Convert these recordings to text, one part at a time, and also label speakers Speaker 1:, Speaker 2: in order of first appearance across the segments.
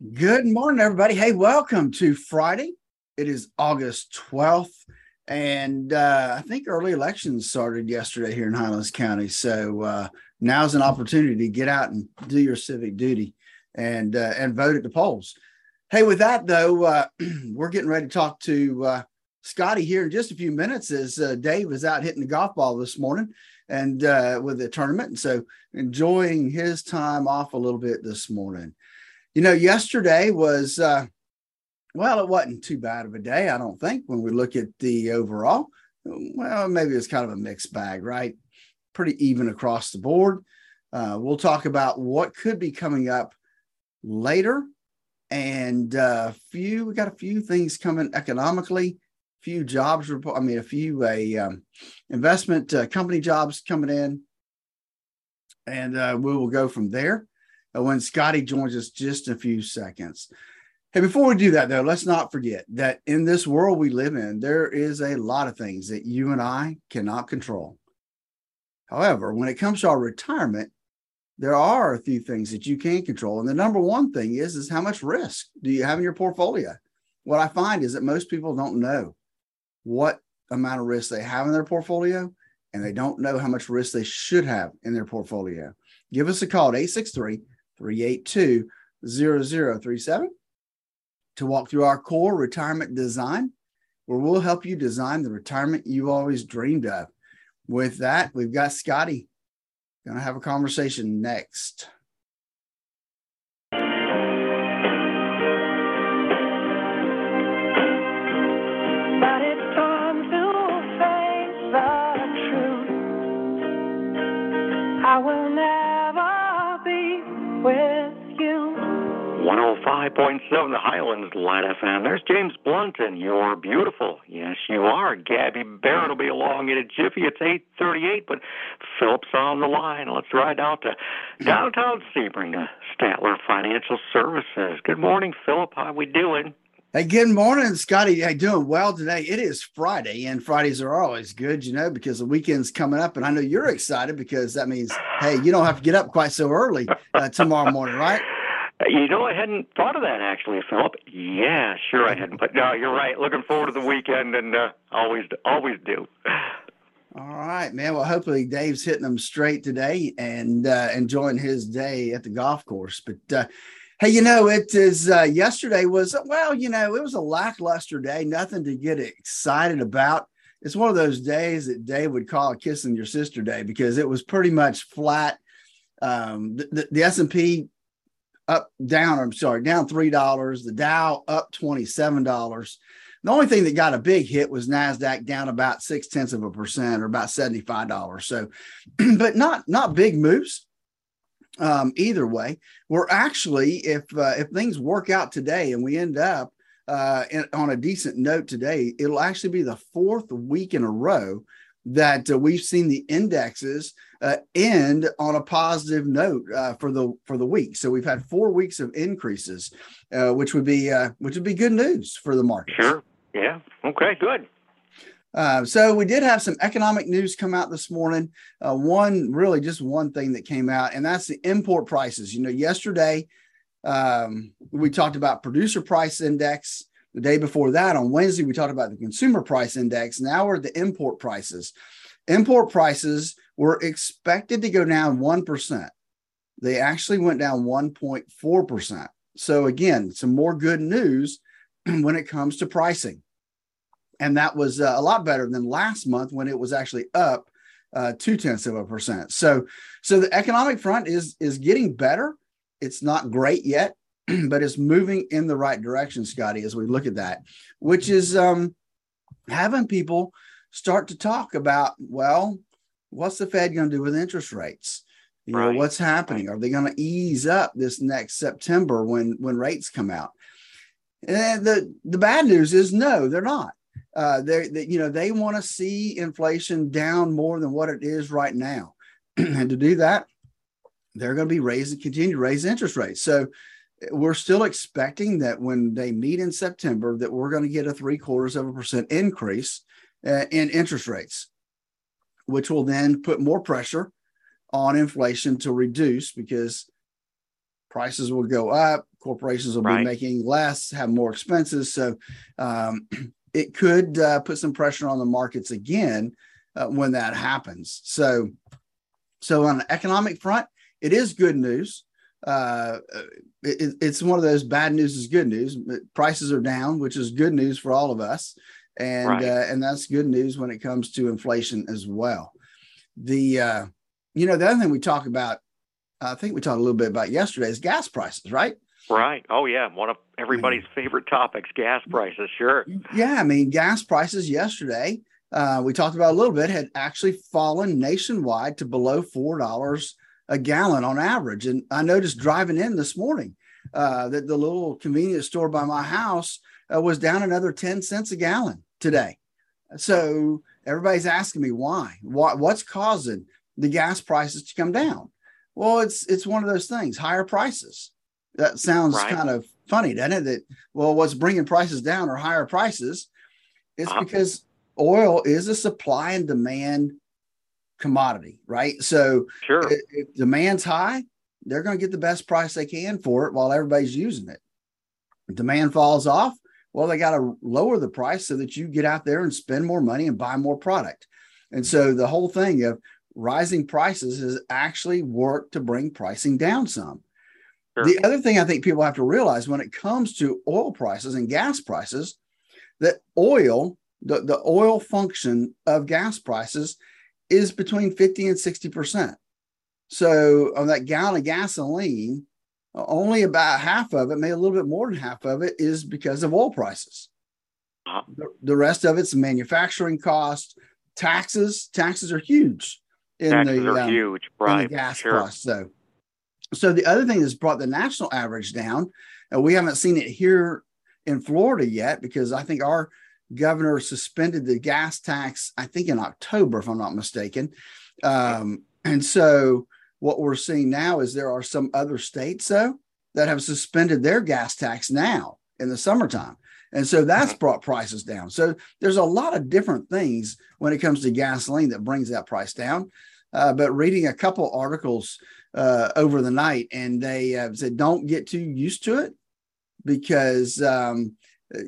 Speaker 1: Good morning, everybody. Hey, welcome to Friday. It is August 12th. And uh, I think early elections started yesterday here in Highlands County. So uh, now's an opportunity to get out and do your civic duty and uh, and vote at the polls. Hey, with that though, uh, we're getting ready to talk to uh, Scotty here in just a few minutes as uh, Dave was out hitting the golf ball this morning and with the tournament. And so enjoying his time off a little bit this morning. You know, yesterday was, uh, well, it wasn't too bad of a day, I don't think, when we look at the overall. Well, maybe it's kind of a mixed bag, right? Pretty even across the board. Uh, we'll talk about what could be coming up later and a uh, few we got a few things coming economically few jobs report i mean a few a um, investment uh, company jobs coming in and uh, we will go from there when Scotty joins us just a few seconds. Hey, before we do that, though, let's not forget that in this world we live in, there is a lot of things that you and I cannot control. However, when it comes to our retirement, there are a few things that you can control. And the number one thing is, is how much risk do you have in your portfolio? What I find is that most people don't know what amount of risk they have in their portfolio, and they don't know how much risk they should have in their portfolio. Give us a call at 863 382 0037 to walk through our core retirement design, where we'll help you design the retirement you've always dreamed of. With that, we've got Scotty. Going to have a conversation next.
Speaker 2: 105.7 The Highlands Light FM. There's James Blunton. You're beautiful. Yes, you are. Gabby Barrett will be along in a jiffy. It's 838, but Phillip's on the line. Let's ride out to downtown Sebring to Statler Financial Services. Good morning, Phillip. How we doing?
Speaker 1: Hey, good morning, Scotty. Hey, doing well today. It is Friday, and Fridays are always good, you know, because the weekend's coming up, and I know you're excited because that means, hey, you don't have to get up quite so early uh, tomorrow morning, right?
Speaker 2: You know, I hadn't thought of that actually, Phillip. Yeah, sure, I hadn't. But no, you're right. Looking forward to the weekend, and uh, always, always do.
Speaker 1: All right, man. Well, hopefully Dave's hitting them straight today and uh, enjoying his day at the golf course. But uh, Hey, you know, it is uh, yesterday was, well, you know, it was a lackluster day, nothing to get excited about. It's one of those days that Dave would call kissing your sister day because it was pretty much flat. Um, the, the S&P up, down, I'm sorry, down $3, the Dow up $27. The only thing that got a big hit was NASDAQ down about six tenths of a percent or about $75. So, but not, not big moves um, either way, we're actually, if uh, if things work out today and we end up uh, in, on a decent note today, it'll actually be the fourth week in a row that uh, we've seen the indexes uh, end on a positive note uh, for the for the week. So we've had four weeks of increases, uh, which would be uh, which would be good news for the market.
Speaker 2: Sure. Yeah. Okay. Good.
Speaker 1: Uh, so we did have some economic news come out this morning. Uh, one, really, just one thing that came out, and that's the import prices. You know, yesterday um, we talked about producer price index. The day before that, on Wednesday, we talked about the consumer price index. Now we're at the import prices. Import prices were expected to go down one percent. They actually went down 1.4 percent. So again, some more good news when it comes to pricing and that was uh, a lot better than last month when it was actually up uh, two tenths of a percent. So, so the economic front is is getting better. It's not great yet, but it's moving in the right direction, Scotty. As we look at that, which is um, having people start to talk about, well, what's the Fed going to do with interest rates? You right. know, what's happening? Are they going to ease up this next September when when rates come out? And the the bad news is no, they're not uh, they, they you know they want to see inflation down more than what it is right now, and to do that, they're going to be raising continue to raise interest rates. So we're still expecting that when they meet in September, that we're going to get a three quarters of a percent increase uh, in interest rates, which will then put more pressure on inflation to reduce because prices will go up, Corporations will
Speaker 2: Right.
Speaker 1: be making less, have more expenses. So um, it could uh, put some pressure on the markets again uh, when that happens. So, so on the economic front, it is good news. Uh, it, it's one of those bad news is good news. Prices are down, which is good news for all of us, and
Speaker 2: Right.
Speaker 1: uh, and that's good news when it comes to inflation as well. The uh, you know the other thing we talk about, I think we talked a little bit about yesterday is gas prices, right?
Speaker 2: Right. Oh, yeah. One of everybody's favorite topics gas prices. Sure.
Speaker 1: Yeah, I mean, gas prices yesterday, uh, we talked about a little bit, had actually fallen nationwide to below four dollars a gallon on average. And I noticed driving in this morning uh, that the little convenience store by my house uh, was down another ten cents a gallon today. So everybody's asking me why, why, what's causing the gas prices to come down? Well, it's it's one of those things, higher prices. That sounds
Speaker 2: Right.
Speaker 1: kind of funny, doesn't it? That well, what's bringing prices down are higher prices. It's
Speaker 2: Uh-huh.
Speaker 1: because oil is a supply and demand commodity, right? So
Speaker 2: Sure.
Speaker 1: if demand's high, they're going to get the best price they can for it while everybody's using it. If demand falls off, well, they got to lower the price so that you get out there and spend more money and buy more product. And so the whole thing of rising prices has actually worked to bring pricing down some.
Speaker 2: Sure.
Speaker 1: The other thing I think people have to realize when it comes to oil prices and gas prices, that oil, the, the oil function of gas prices is between 50 and 60%. So on that gallon of gasoline, only about half of it, maybe a little bit more than half of it, is because of oil prices.
Speaker 2: Uh-huh.
Speaker 1: The, the rest of it's manufacturing cost, taxes. Taxes are huge in
Speaker 2: Taxes
Speaker 1: the
Speaker 2: are
Speaker 1: um,
Speaker 2: huge. Right.
Speaker 1: gas
Speaker 2: sure.
Speaker 1: cost. So, so the other thing that's brought the national average down, and we haven't seen it here in Florida yet because I think our governor suspended the gas tax. I think in October, if I'm not mistaken. Um, and so, what we're seeing now is there are some other states though that have suspended their gas tax now in the summertime. And so that's brought prices down. So there's a lot of different things when it comes to gasoline that brings that price down. Uh, but reading a couple articles uh, over the night, and they uh, said don't get too used to it because um,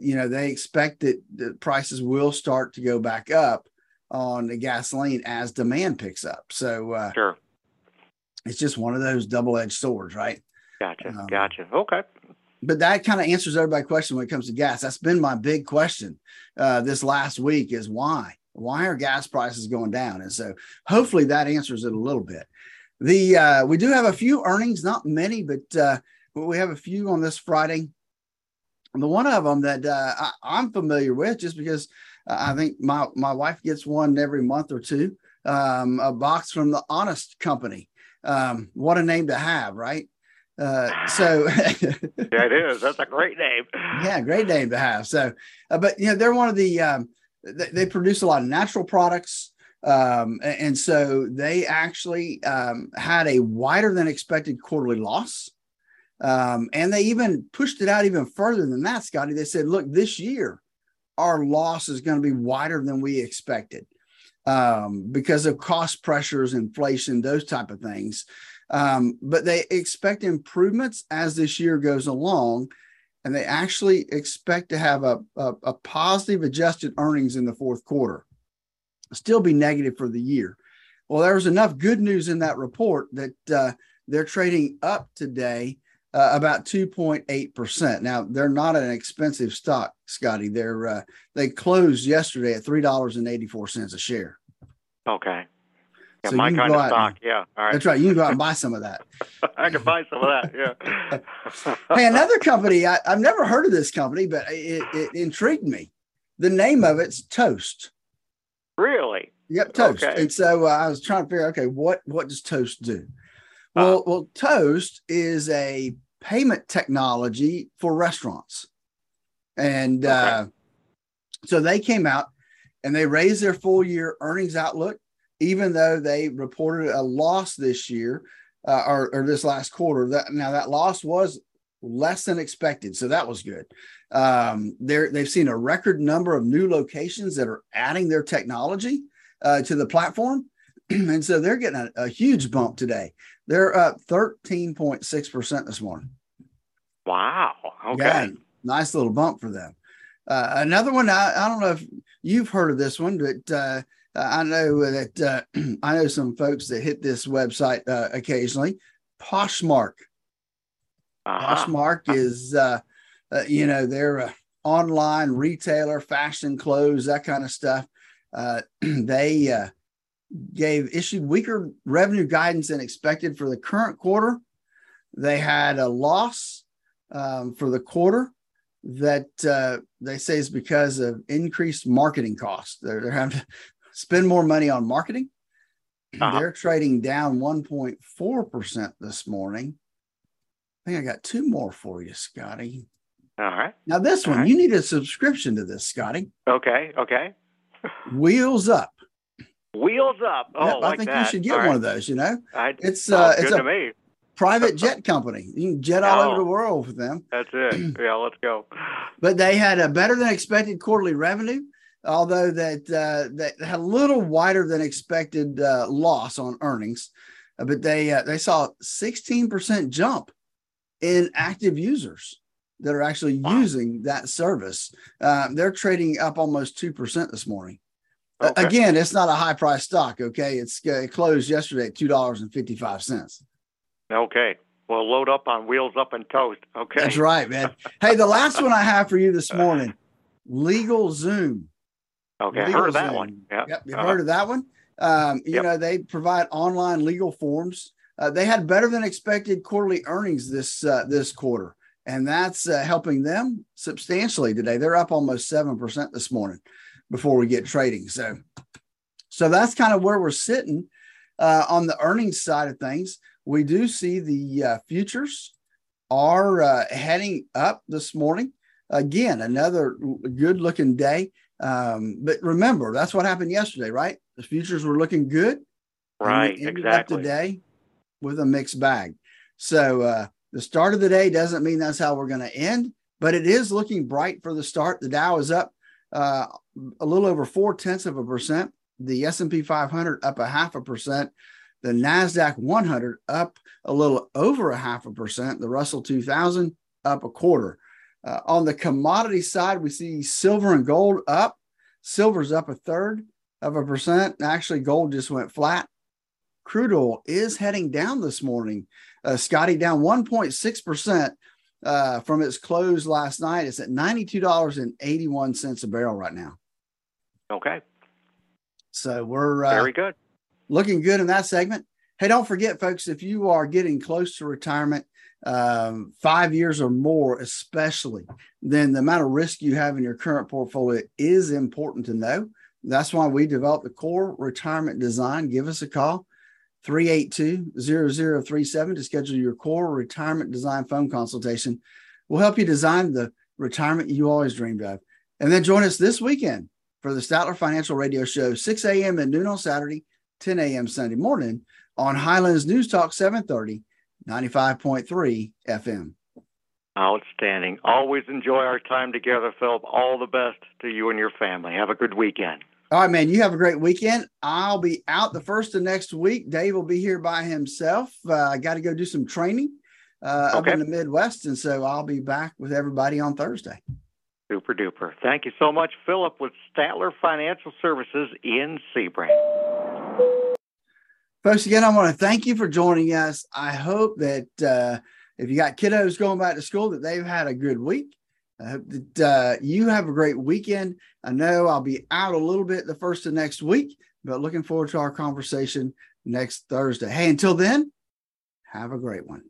Speaker 1: you know they expect that the prices will start to go back up on the gasoline as demand picks up. So uh,
Speaker 2: Sure.
Speaker 1: it's just one of those double-edged swords, right?
Speaker 2: Gotcha.
Speaker 1: Um,
Speaker 2: gotcha. Okay.
Speaker 1: but that kind of answers everybody's question when it comes to gas. That's been my big question uh, this last week is why? Why are gas prices going down? And so hopefully that answers it a little bit. The uh, we do have a few earnings, not many, but uh, we have a few on this Friday. The one of them that uh, I, I'm familiar with, just because I think my my wife gets one every month or two, um, a box from the Honest Company. Um, what a name to have, right? Uh, so
Speaker 2: Yeah, it is. That's a great name.
Speaker 1: yeah, great name to have. So, uh, but you know, they're one of the um, they, they produce a lot of natural products, um, a- and so they actually um, had a wider than expected quarterly loss, um, and they even pushed it out even further than that, Scotty. They said, "Look, this year our loss is going to be wider than we expected." Um, because of cost pressures, inflation, those type of things. Um, but they expect improvements as this year goes along and they actually expect to have a, a, a positive adjusted earnings in the fourth quarter, still be negative for the year. Well, there was enough good news in that report that uh, they're trading up today uh, about 2.8%. Now, they're not an expensive stock, Scotty. They're uh, they closed yesterday at $3.84 a share.
Speaker 2: Okay. Yeah,
Speaker 1: So
Speaker 2: my kind of stock. Yeah. All right.
Speaker 1: That's right. You can go out and buy some of that.
Speaker 2: I can buy some of that. Yeah.
Speaker 1: hey, another company, I, I've never heard of this company, but it, it intrigued me. The name of it's Toast.
Speaker 2: Really?
Speaker 1: Yep, Toast.
Speaker 2: Okay.
Speaker 1: And so uh, I was trying to figure, okay, what what does Toast do? Well,
Speaker 2: Uh.
Speaker 1: well, Toast is a payment technology for restaurants, and uh, so they came out and they raised their full year earnings outlook, even though they reported a loss this year uh, or, or this last quarter. That now that loss was less than expected, so that was good. Um, they've seen a record number of new locations that are adding their technology uh, to the platform. and so they're getting a, a huge bump today. They're up 13.6% this morning.
Speaker 2: Wow. Okay. Yeah,
Speaker 1: nice little bump for them. Uh, another one, I, I, don't know if you've heard of this one, but uh, I know that uh, I know some folks that hit this website uh, occasionally. Poshmark. Uh-huh. Poshmark is, uh, uh, you know, they're a online retailer, fashion clothes, that kind of stuff. they gave issued weaker revenue guidance than expected for the current quarter. They had a loss um, for the quarter that uh, they say is because of increased marketing costs. They're, they're having to spend more money on marketing. Uh-huh. They're trading down 1.4% this morning. I think I got two more for you, Scotty.
Speaker 2: All right.
Speaker 1: Now, this
Speaker 2: All
Speaker 1: one, right. you need a subscription to this, Scotty.
Speaker 2: Okay. Okay.
Speaker 1: Wheels Up.
Speaker 2: Wheels Up. Oh, yep, like
Speaker 1: I think
Speaker 2: that.
Speaker 1: you should get
Speaker 2: All
Speaker 1: one
Speaker 2: right.
Speaker 1: of those. You know,
Speaker 2: I,
Speaker 1: it's uh, it's
Speaker 2: a
Speaker 1: private jet company. You can jet all
Speaker 2: oh,
Speaker 1: over the world with them.
Speaker 2: That's it. yeah, let's go.
Speaker 1: But they had a better than expected quarterly revenue, although that uh, that had a little wider than expected uh, loss on earnings. Uh, but they uh, they saw 16% jump in active users that are actually wow. using that service. Uh, they're trading up almost 2% this morning. Okay. Again, it's not a high price stock. Okay, it's it closed yesterday at two dollars and fifty five cents.
Speaker 2: Okay, well, load up on wheels up and toast. Okay,
Speaker 1: that's right, man. hey, the last one I have for you this morning, Legal Zoom.
Speaker 2: Okay, legal heard of that Zoom. one.
Speaker 1: Yep, yep you've uh-huh. heard of that one. Um, you yep. know, they provide online legal forms. Uh, they had better than expected quarterly earnings this uh, this quarter, and that's uh, helping them substantially today. They're up almost seven percent this morning before we get trading. So, so that's kind of where we're sitting uh, on the earnings side of things. We do see the uh, futures are uh, heading up this morning. Again, another good looking day. Um, but remember, that's what happened yesterday, right? The futures were looking good.
Speaker 2: Right, exactly.
Speaker 1: today with a mixed bag. So uh, the start of the day doesn't mean that's how we're going to end, but it is looking bright for the start. The Dow is up uh, a little over four tenths of a percent. The S&P 500 up a half a percent. The Nasdaq 100 up a little over a half a percent. The Russell 2000 up a quarter. Uh, on the commodity side, we see silver and gold up. Silver's up a third of a percent. Actually, gold just went flat. Crude oil is heading down this morning. Uh, Scotty down 1.6 percent uh, from its close last night. It's at $92.81 a barrel right now.
Speaker 2: Okay.
Speaker 1: So we're uh,
Speaker 2: very good.
Speaker 1: Looking good in that segment. Hey, don't forget, folks, if you are getting close to retirement, um, five years or more, especially, then the amount of risk you have in your current portfolio is important to know. That's why we developed the core retirement design. Give us a call, 382-0037 to schedule your core retirement design phone consultation. We'll help you design the retirement you always dreamed of. And then join us this weekend for the Statler Financial Radio Show, 6 a.m. and noon on Saturday, 10 a.m. Sunday morning on Highlands News Talk 730, 95.3 FM.
Speaker 2: Outstanding. Always enjoy our time together, Phillip. All the best to you and your family. Have a good weekend.
Speaker 1: All right, man. You have a great weekend. I'll be out the first of next week. Dave will be here by himself. Uh, I got to go do some training uh, okay. up in the Midwest, and so I'll be back with everybody on Thursday.
Speaker 2: Super duper. Thank you so much, Phillip, with Statler Financial Services in Sebring.
Speaker 1: Folks, again, I want to thank you for joining us. I hope that uh, if you got kiddos going back to school, that they've had a good week. I hope that uh, you have a great weekend. I know I'll be out a little bit the first of next week, but looking forward to our conversation next Thursday. Hey, until then, have a great one.